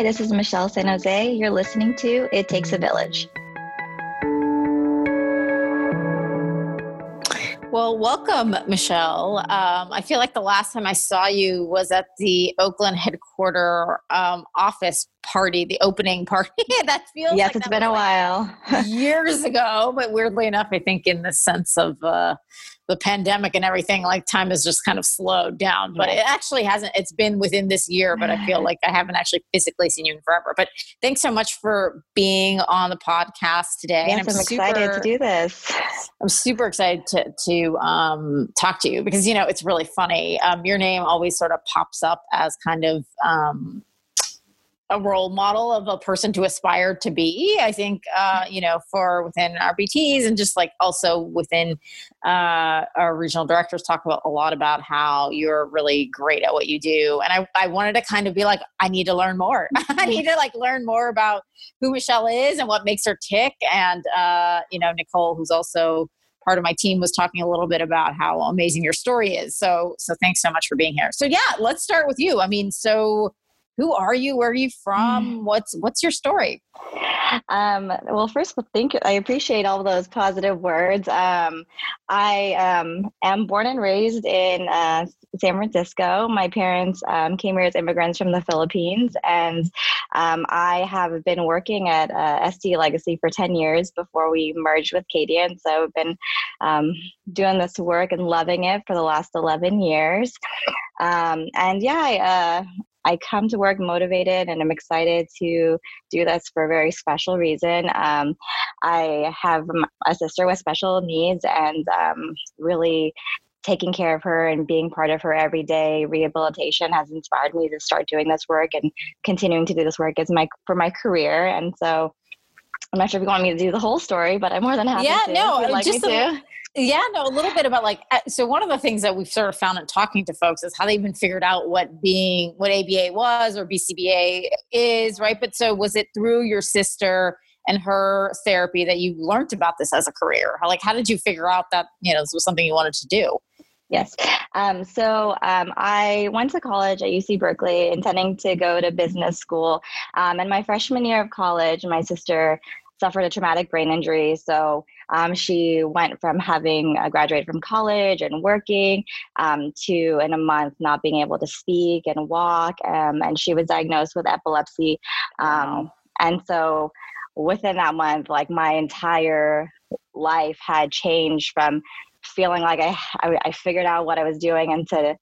Hi, this is Michelle San Jose. You're listening to It Takes a Village. Well, welcome, Michelle. Um, I feel like the last time I saw you was at the Oakland headquarter um, office party, the opening party. that feels yes, like it's been a while. years ago, but weirdly enough, I think in the sense of uh, the pandemic and everything, like time has just kind of slowed down. But it actually hasn't. It's been within this year, but I feel like I haven't actually physically seen you in forever. But thanks so much for being on the podcast today. Yes, I'm, I'm excited to do this. I'm super excited to to um, talk to you because you know it's really funny. Um, your name always sort of pops up as kind of um, a role model of a person to aspire to be. I think, uh, you know, for within RBTs and just like also within uh, our regional directors talk about a lot about how you're really great at what you do. And I, I wanted to kind of be like, I need to learn more. I need to like learn more about who Michelle is and what makes her tick. And, uh, you know, Nicole, who's also part of my team was talking a little bit about how amazing your story is. So, so thanks so much for being here. So yeah, let's start with you. I mean, so who are you? Where are you from? Mm. What's what's your story? Um, well, first, of all, thank you. I appreciate all those positive words. Um, I um, am born and raised in uh, San Francisco. My parents um, came here as immigrants from the Philippines, and um, I have been working at uh, SD Legacy for 10 years before we merged with Kadiant. So I've been um, doing this work and loving it for the last 11 years. Um, and yeah, I, uh, I come to work motivated and I'm excited to do this for a very special reason. Um, I have a sister with special needs and um, really taking care of her and being part of her everyday rehabilitation has inspired me to start doing this work and continuing to do this work as my for my career. And so I'm not sure if you want me to do the whole story, but I'm more than happy yeah, to. no, like just a, yeah, no, a little bit about like uh, so. One of the things that we've sort of found in talking to folks is how they even figured out what being what ABA was or BCBA is, right? But so was it through your sister and her therapy that you learned about this as a career? How, like, how did you figure out that you know this was something you wanted to do? Yes. Um, so um, I went to college at UC Berkeley, intending to go to business school. Um, and my freshman year of college, my sister suffered a traumatic brain injury. So um, she went from having uh, graduated from college and working um, to, in a month, not being able to speak and walk. Um, and she was diagnosed with epilepsy. Um, wow. And so within that month, like my entire life had changed from feeling like I, I, I figured out what I was doing into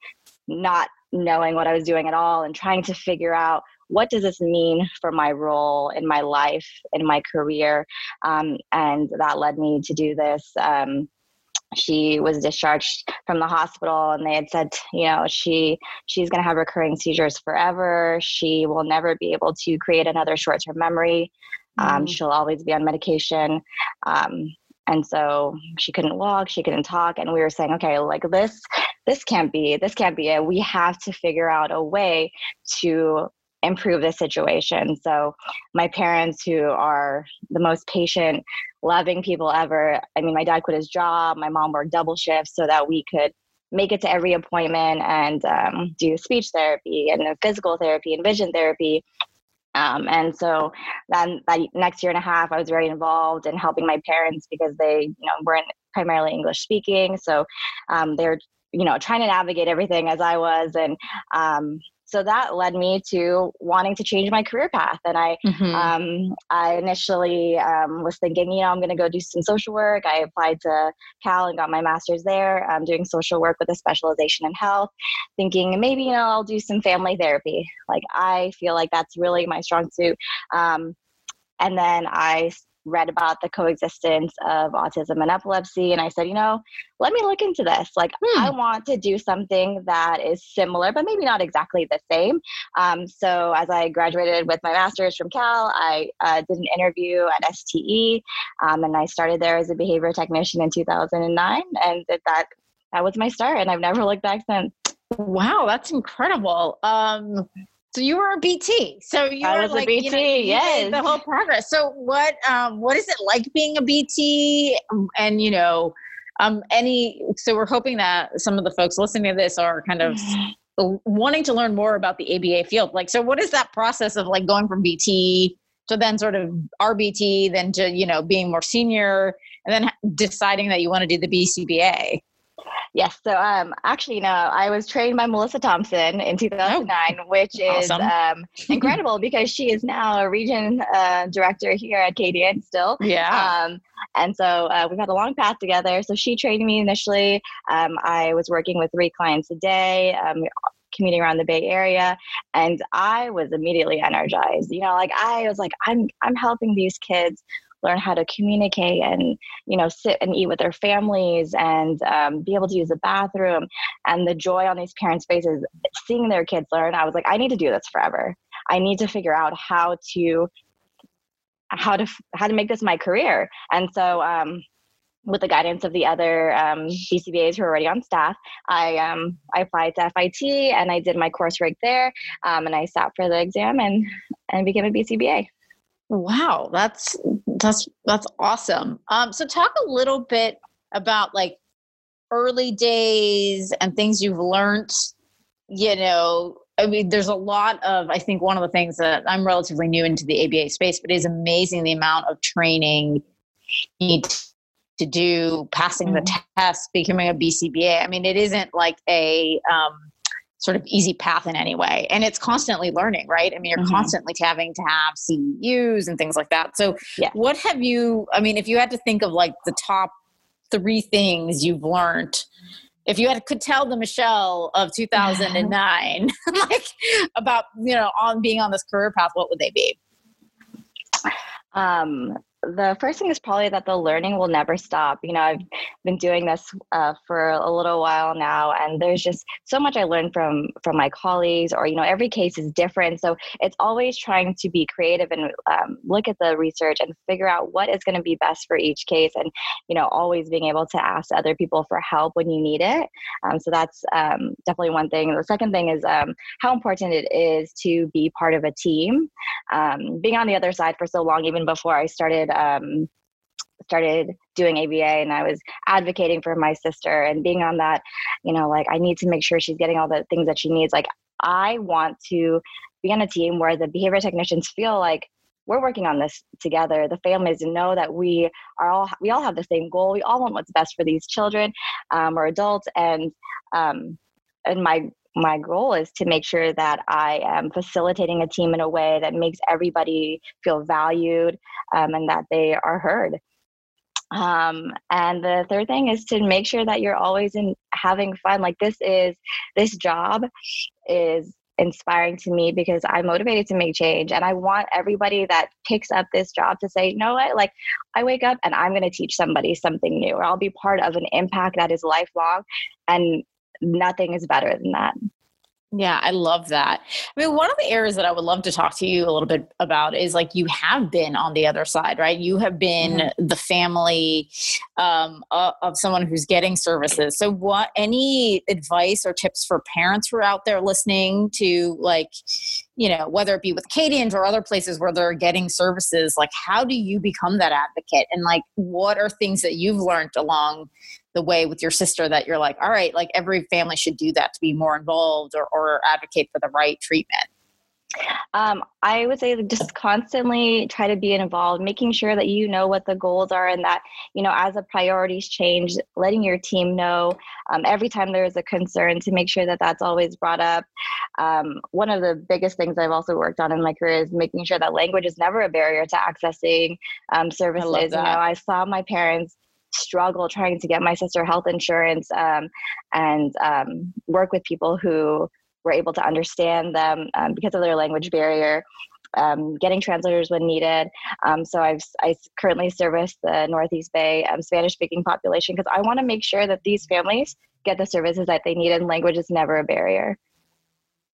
not knowing what I was doing at all and trying to figure out what does this mean for my role in my life, in my career? Um, and that led me to do this. Um, she was discharged from the hospital and they had said you know she she's going to have recurring seizures forever she will never be able to create another short-term memory um, mm. she'll always be on medication um, and so she couldn't walk she couldn't talk and we were saying okay like this this can't be this can't be it we have to figure out a way to improve the situation. So, my parents, who are the most patient, loving people ever, I mean, my dad quit his job, my mom worked double shifts so that we could make it to every appointment and um, do speech therapy and physical therapy and vision therapy. Um, and so then that next year and a half, I was very involved in helping my parents because they, you know, weren't primarily English speaking. So um, they're, you know, trying to navigate everything as I was. And um, so that led me to wanting to change my career path. And i mm-hmm. um, i initially um, was thinking you know i'm going to go do some social work. I applied to cal and got my master's there i'm doing social work with a specialization in health thinking maybe you know i'll do some family therapy. Like i feel like that's really my strong suit. Um, and then i read about the coexistence of autism and epilepsy and i said you know let me look into this. Like hmm. i want to do something that is similar but maybe not exactly the same. Um, so as i graduated with my master's from cal i uh, did an interview at ste um, and i started there as a behavior technician in 2009 and that that was my start and i've never looked back since. Wow that's incredible. Um, so you were a BT. So you I were was like, a BT, you know, yes. The whole progress. So what um what is it like being a BT? Um, and you know, um any so we're hoping that some of the folks listening to this are kind of wanting to learn more about the ABA field. Like, so what is that process of like going from BT to then sort of RBT, then to, you know, being more senior and then deciding that you want to do the BCBA? Yes. So um, actually, no, I was trained by Melissa Thompson in 2009, oh, which is awesome. um, incredible because she is now a region uh, director here at Kadiant still. Yeah. Um, and so uh, we've had a long path together. So she trained me initially. Um, I was working with three clients a day. Um, commuting around the Bay Area, and I was immediately energized. You know, like I was like, I'm I'm helping these kids learn how to communicate and you know sit and eat with their families and um, be able to use the bathroom and the joy on these parents faces seeing their kids learn i was like i need to do this forever i need to figure out how to how to how to make this my career and so um, with the guidance of the other um, BCBAs who are already on staff, I um, I applied to FIT and I did my coursework there, um, and I sat for the exam and and became a BCBA. Wow, that's that's that's awesome. Um, so talk a little bit about like early days and things you've learned. You know, I mean, there's a lot of. I think one of the things that I'm relatively new into the ABA space, but it is amazing the amount of training you need to do, passing mm-hmm. the test, becoming a BCBA. I mean, it isn't like a um, sort of easy path in any way. And it's constantly learning, right? I mean, you're mm-hmm. constantly having to have CEUs and things like that. So, yeah. what have you, I mean, if you had to think of like the top three things you've learned, if you had could tell the Michelle of 2009, like about, you know, on being on this career path, what would they be? Um, the first thing is probably that the learning will never stop. You know, I've been doing this uh, for a little while now, and there's just so much I learned from from my colleagues. Or you know, every case is different, so it's always trying to be creative and um, look at the research and figure out what is going to be best for each case, and you know, always being able to ask other people for help when you need it. Um, so that's um, definitely one thing. And the second thing is um, how important it is to be part of a team. Um, being on the other side for so long, even before I started um, started doing ABA and I was advocating for my sister and being on that, you know, like I need to make sure she's getting all the things that she needs. Like I want to be on a team where the behavior technicians feel like we're working on this together. The families know that we are all we all have the same goal. We all want what's best for these children um, or adults, and um, and my my goal is to make sure that I am facilitating a team in a way that makes everybody feel valued um, and that they are heard. Um, and the third thing is to make sure that you're always in having fun. Like this is this job is inspiring to me because I'm motivated to make change. And I want everybody that picks up this job to say, you know what, like I wake up and I'm going to teach somebody something new, or I'll be part of an impact that is lifelong. And nothing is better than that. Yeah, I love that. I mean, one of the areas that I would love to talk to you a little bit about is like you have been on the other side, right? You have been mm-hmm. the family um, of, someone who's getting services. So, what any advice or tips for parents who are out there listening to, like, you know, whether it be with Kadiant's or other places where they're getting services, like, how do you become that advocate? And like, what are things that you've learned along the way with your sister that you're like, all right, like every family should do that to be more involved or, or advocate for the right treatment? Um, I would say just constantly try to be involved, making sure that you know what the goals are and that, you know, as the priorities change, letting your team know um, every time there is a concern to make sure that that's always brought up. Um, one of the biggest things I've also worked on in my career is making sure that language is never a barrier to accessing um, services. You know, I saw my parents struggle trying to get my sister health insurance um, and um, work with people who were able to understand them um, because of their language barrier. Um, getting translators when needed. Um, so I've I currently service the Northeast Bay um, Spanish-speaking population because I want to make sure that these families get the services that they need, and language is never a barrier.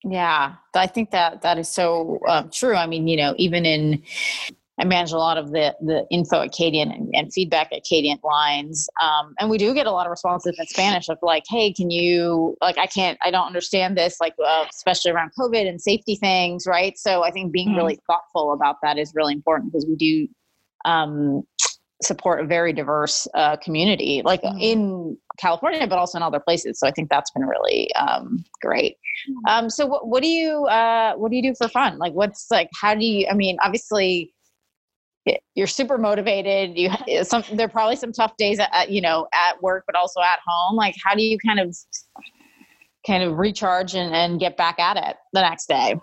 Yeah, I think that that is so true. I mean, you know, even in I manage a lot of the the info at Kadiant and, and feedback at Kadiant lines, um, and we do get a lot of responses in Spanish of like, "Hey, can you like I can't I don't understand this like uh, especially around COVID and safety things, right?" So I think being mm-hmm. really thoughtful about that is really important because we do um, support a very diverse uh, community, like mm-hmm. in California, but also in other places. So I think that's been really um, great. Mm-hmm. Um, so what, what do you uh, what do you do for fun? Like, what's like? How do you? I mean, obviously, you're super motivated. You eh, some there are probably some tough days at you know at work, but also at home. Like, how do you kind of kind of recharge and, and get back at it the next day?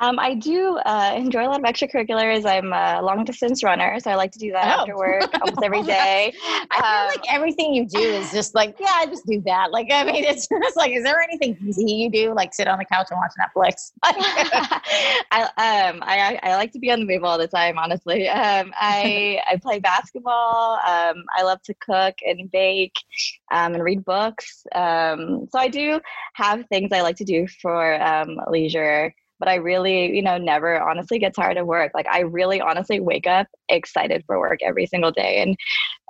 Um, I do uh, enjoy a lot of extracurriculars. I'm a long distance runner, so I like to do that oh. after work almost every day. I feel um, like everything you do is just like, yeah, I just do that. Like, I mean, it's just like, is there anything easy you do? Like, sit on the couch and watch Netflix? I um I I like to be on the move all the time. Honestly, um, I I play basketball. Um, I love to cook and bake, um, and read books. Um, so I do have things I like to do for um, leisure but I really, you know, never honestly get tired of work. Like I really honestly wake up excited for work every single day. And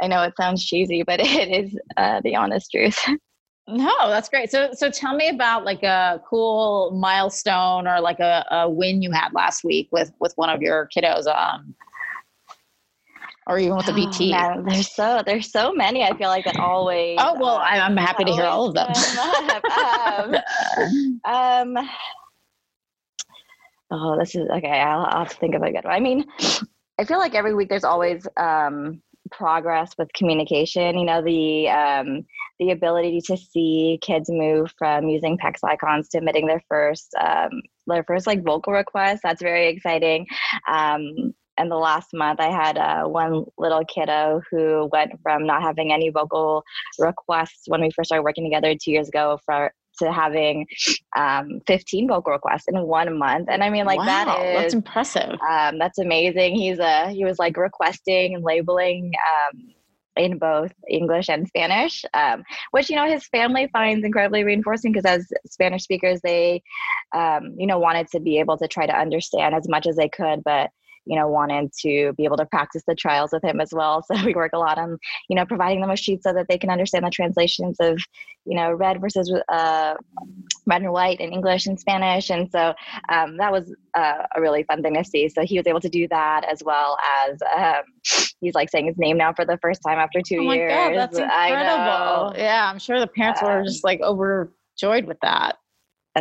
I know it sounds cheesy, but it is uh, the honest truth. No, that's great. So, so tell me about like a cool milestone or like a, a win you had last week with with one of your kiddos. Um, or even with the BT? Oh, man, there's so there's so many. I feel like that always. Oh well, uh, I'm happy to hear all of them. um, um, oh, this is okay. I'll, I'll have to think of a good one. I mean, I feel like every week there's always um, progress with communication. You know, the um, the ability to see kids move from using PECS icons to emitting their first um, their first like vocal request. That's very exciting. Um, and the last month, I had uh, one little kiddo who went from not having any vocal requests when we first started working together two years ago for to having um, 15 vocal requests in one month. And I mean, like wow, that is that's impressive. Um, that's amazing. He's a he was like requesting and labeling. Um, in both English and Spanish, um, which you know his family finds incredibly reinforcing because as Spanish speakers, they um, you know wanted to be able to try to understand as much as they could, but you know, wanted to be able to practice the trials with him as well. So we work a lot on, you know, providing them a sheet so that they can understand the translations of, you know, red versus uh, red and white in English and Spanish. And so um, that was uh, a really fun thing to see. So he was able to do that as well as um, he's like saying his name now for the first time after two oh years. God, that's incredible. Yeah, I'm sure the parents were just like overjoyed with that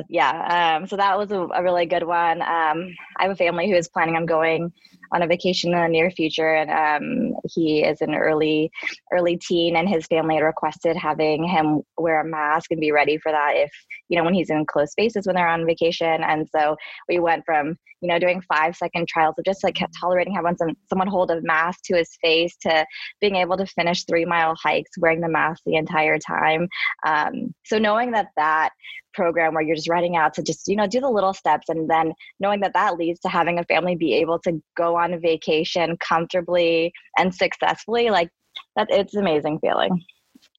yeah um, so that was a, a, really good one. Um, i have a family who is planning on going on a vacation in the near future and um, he is an early early teen and his family had requested having him wear a mask and be ready for that if you know when he's in close spaces when they're on vacation. And so we went from you know doing five second trials of just like tolerating having some, someone hold a mask to his face to being able to finish three mile hikes wearing the mask the entire time. Um, so knowing that that program where you're just writing out to just you know do the little steps and then knowing that that leads to having a family be able to go on vacation comfortably and successfully like that it's amazing feeling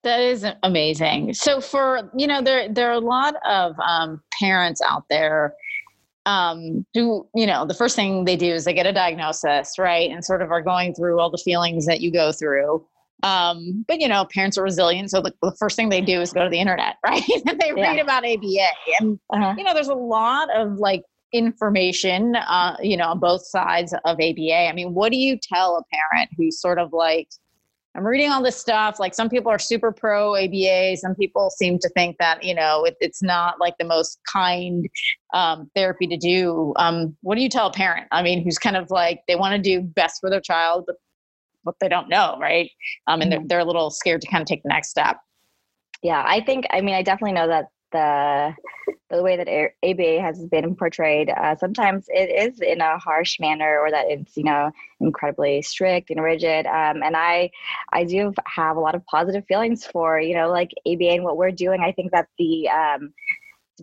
that is amazing so for you know there there are a lot of um, parents out there um, who you know the first thing they do is they get a diagnosis right and sort of are going through all the feelings that you go through um, but you know, parents are resilient, so the, the, first thing they do is go to the internet, right? and they yeah. read about ABA, and uh-huh. you know, there's a lot of like information, uh, you know, on both sides of ABA. I mean, what do you tell a parent who's sort of like, I'm reading all this stuff. Like some people are super pro ABA. Some people seem to think that you know it, it's not like the most kind um, therapy to do. Um, what do you tell a parent? I mean, who's kind of like they want to do best for their child, but what they don't know, right? Um, and they're, mm-hmm. they're a little scared to kind of take the next step. Yeah, I think, I mean, I definitely know that the the way that ABA has been portrayed, uh, sometimes it is in a harsh manner, or that it's you know incredibly strict and rigid. Um, and I I do have a lot of positive feelings for you know like ABA and what we're doing. I think that the um,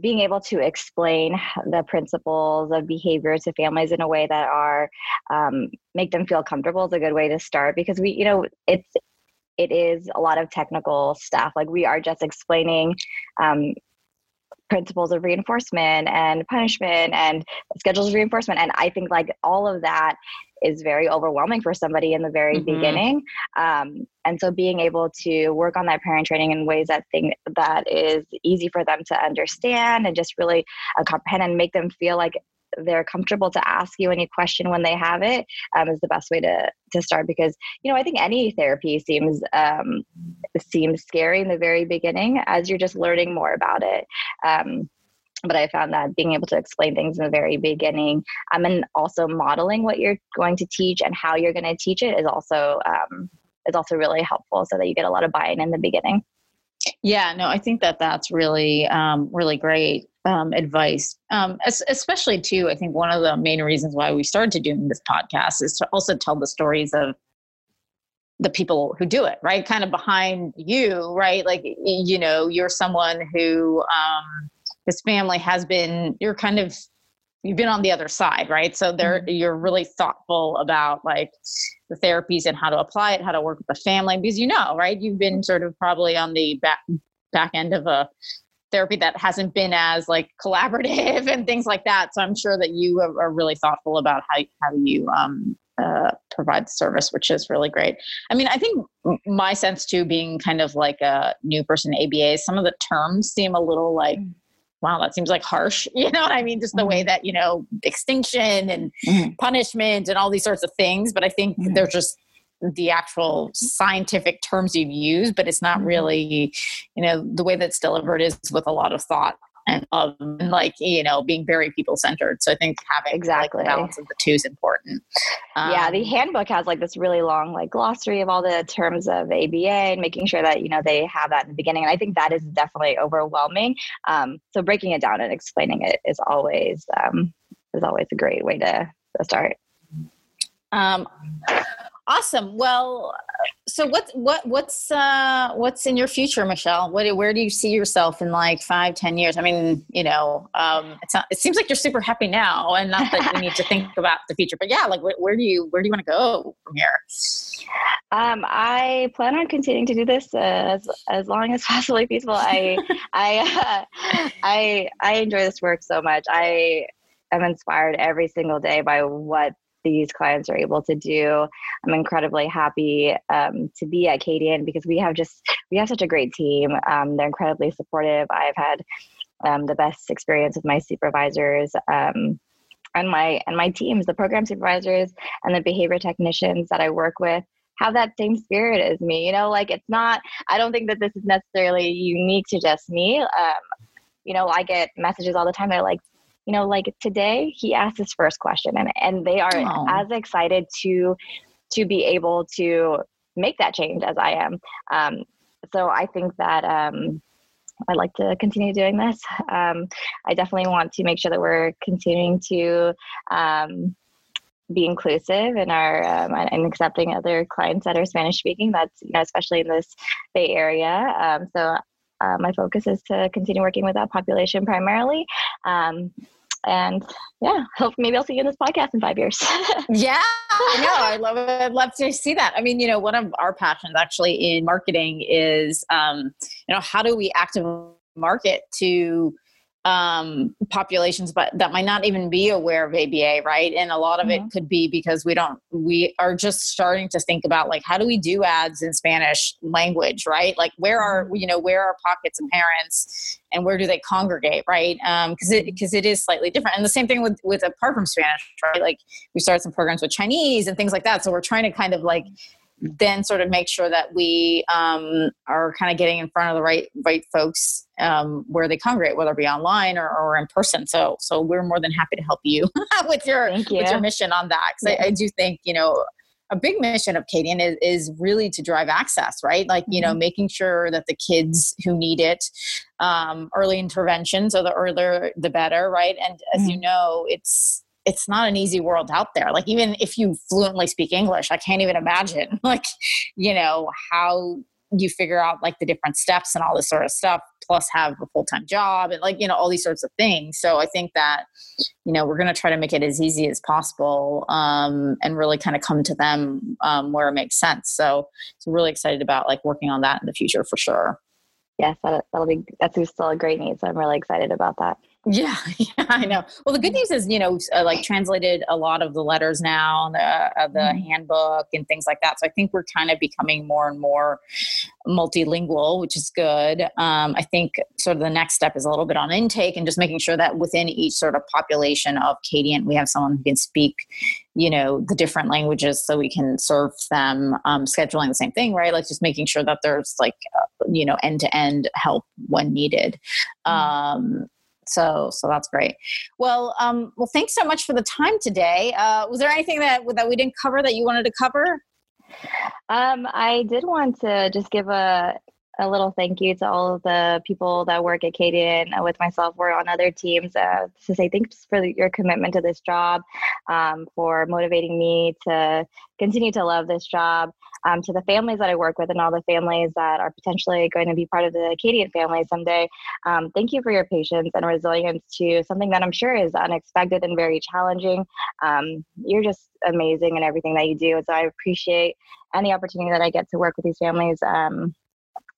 being able to explain the principles of behavior to families in a way that are um, make them feel comfortable is a good way to start because we you know it's it is a lot of technical stuff like we are just explaining um, principles of reinforcement and punishment and schedules of reinforcement and i think like all of that is very overwhelming for somebody in the very mm-hmm. beginning um, and so being able to work on that parent training in ways that think that is easy for them to understand and just really uh, comprehend and make them feel like they're comfortable to ask you any question when they have it um, is the best way to to start because you know I think any therapy seems um, seems scary in the very beginning as you're just learning more about it. Um, but I found that being able to explain things in the very beginning um, and also modeling what you're going to teach and how you're going to teach it is also um, is also really helpful so that you get a lot of buy-in in the beginning. Yeah, no, I think that that's really, um, really great um, advice. Um, especially too, I think one of the main reasons why we started doing this podcast is to also tell the stories of the people who do it, right? Kind of behind you, right? Like, you know, you're someone who um, his family has been. You're kind of you've been on the other side, right? So there, mm-hmm. you're really thoughtful about like the therapies and how to apply it, how to work with the family, because you know, right? You've been sort of probably on the back back end of a therapy that hasn't been as like collaborative and things like that. So I'm sure that you are, really thoughtful about how how you um, uh, provide the service, which is really great. I mean, I think my sense too, being kind of like a new person ABA, some of the terms seem a little like. Mm wow, that seems like harsh. You know what I mean? Just the way mm-hmm. that, you know, extinction and mm-hmm. punishment and all these sorts of things. But I think mm-hmm. they're just the actual scientific terms you've used, but it's not mm-hmm. really, you know, the way that's delivered is with a lot of thought and of like you know being very people centered so i think having exactly. like, balance of the two is important. Um, yeah the um, handbook has like this really long like glossary of all the terms of aba and making sure that you know they have that in the beginning and i think that is definitely overwhelming. Um, so breaking it down and explaining it is always um, is always a great way to, to start. Um, Awesome. Well, so what's what what's uh, what's in your future, Michelle? What where do you see yourself in like five, ten years? I mean, you know, um, not, it seems like you're super happy now, and not that we need to think about the future, but yeah, like where, where do you where do you want to go from here? Um, I plan on continuing to do this uh, as as long as possibly feasible. I I uh, I I enjoy this work so much. I am inspired every single day by what these clients are able to do. I'm incredibly happy um, to be at Kadiant because we have just we have such a great team. Um, they're incredibly supportive. I've had um, the best experience with my supervisors um, and my and my teams, the program supervisors and the behavior technicians that I work with have that same spirit as me. You know, like it's not. I don't think that this is necessarily unique to just me. Um, you know, I get messages all the time. They're like, you know like today he asked his first question and and they are oh. as excited to to be able to make that change as i am um, so i think that um, I'd like to continue doing this. Um, I definitely want to make sure that we're continuing to um, be inclusive in our um, and accepting other clients that are Spanish speaking. That's you know especially in this Bay Area. Um, so uh, my focus is to continue working with that population primarily. Um, and yeah, hope maybe I'll see you in this podcast in five years. yeah, I know. I love it. I'd love to see that. I mean, you know, one of our passions actually in marketing is, um, you know, how do we actively market to um, populations, but that might not even be aware of ABA, right? And a lot of mm-hmm. it could be because we don't, we are just starting to think about like, how do we do ads in Spanish language, right? Like, where are, mm-hmm. you know, where are pockets of parents and where do they congregate, right? Because um, it, because it is slightly different. And the same thing with, with apart from Spanish, right? Like, we started some programs with Chinese and things like that. So we're trying to kind of like, then sort of make sure that we um, are kind of getting in front of the right right folks um, where they congregate, whether it be online or, or, in person. So so we're more than happy to help you with your you. with your mission on that because yeah. I, I, do think you know a big mission of Kadiant is, is really to drive access, right? Like, you know, mm-hmm. making sure that the kids who need it, um, early intervention, so the earlier the better, right? And as mm-hmm. you know, it's it's not an easy world out there. Like even if you fluently speak English, I can't even imagine like, you know, how you figure out like the different steps and all this sort of stuff, plus have a full time job and like, you know, all these sorts of things. So I think that, you know, we're going to try to make it as easy as possible um, and really kind of come to them um, where it makes sense. So, so really excited about like working on that in the future for sure. Yes, that, that'll be, that's still a great need. So I'm really excited about that. Yeah, yeah, I know. Well, the good news is, you know, uh, like translated a lot of the letters now, the uh, the mm-hmm. handbook and things like that. So I think we're kind of becoming more and more multilingual, which is good. Um, I think sort of the next step is a little bit on intake and just making sure that within each sort of population of Kadiant, we have someone who can speak, you know, the different languages so we can serve them. Um, scheduling the same thing, right? Like just making sure that there's like, uh, you know, end to end help when needed. Mm-hmm. Um, so so that's great. Well um well thanks so much for the time today. Uh was there anything that that we didn't cover that you wanted to cover? Um, I did want to just give a a little thank you to all of the people that work at Kadiant with myself or on other teams uh, to say thanks for your commitment to this job, um, for motivating me to continue to love this job, um, to the families that I work with and all the families that are potentially going to be part of the Kadiant family someday. Um, thank you for your patience and resilience to something that I'm sure is unexpected and very challenging. Um, you're just amazing in everything that you do. So I appreciate any opportunity that I get to work with these families. Um,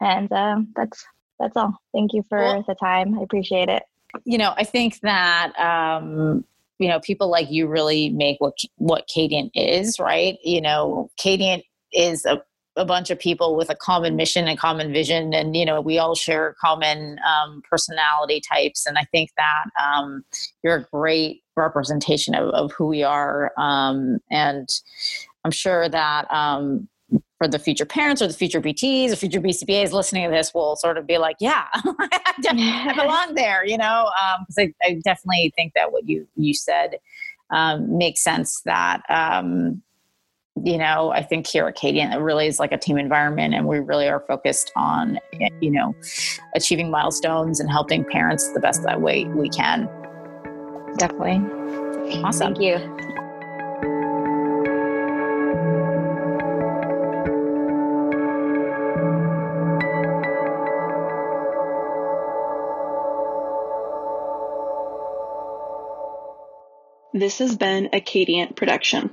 and um, that's that's all. Thank you for well, the time. I appreciate it. You know, I think that um, you know people like you really make what what Kadiant is, right? You know, Kadiant is a a bunch of people with a common mission and common vision. And you know we all share common um, personality types. And i think that um, you're a great representation of, of who we are. Um, and i'm sure that um, for the future parents or the future PTs or future BCBAs listening to this will sort of be like, yeah, I belong there, you know, because um, I, I, definitely think that what you you said um, makes sense. That um, you know, I think here at Kadiant, it really is like a team environment, and we really are focused on you know achieving milestones and helping parents the best that way we can. Definitely. Awesome. Thank you. This has been a Kadiant production.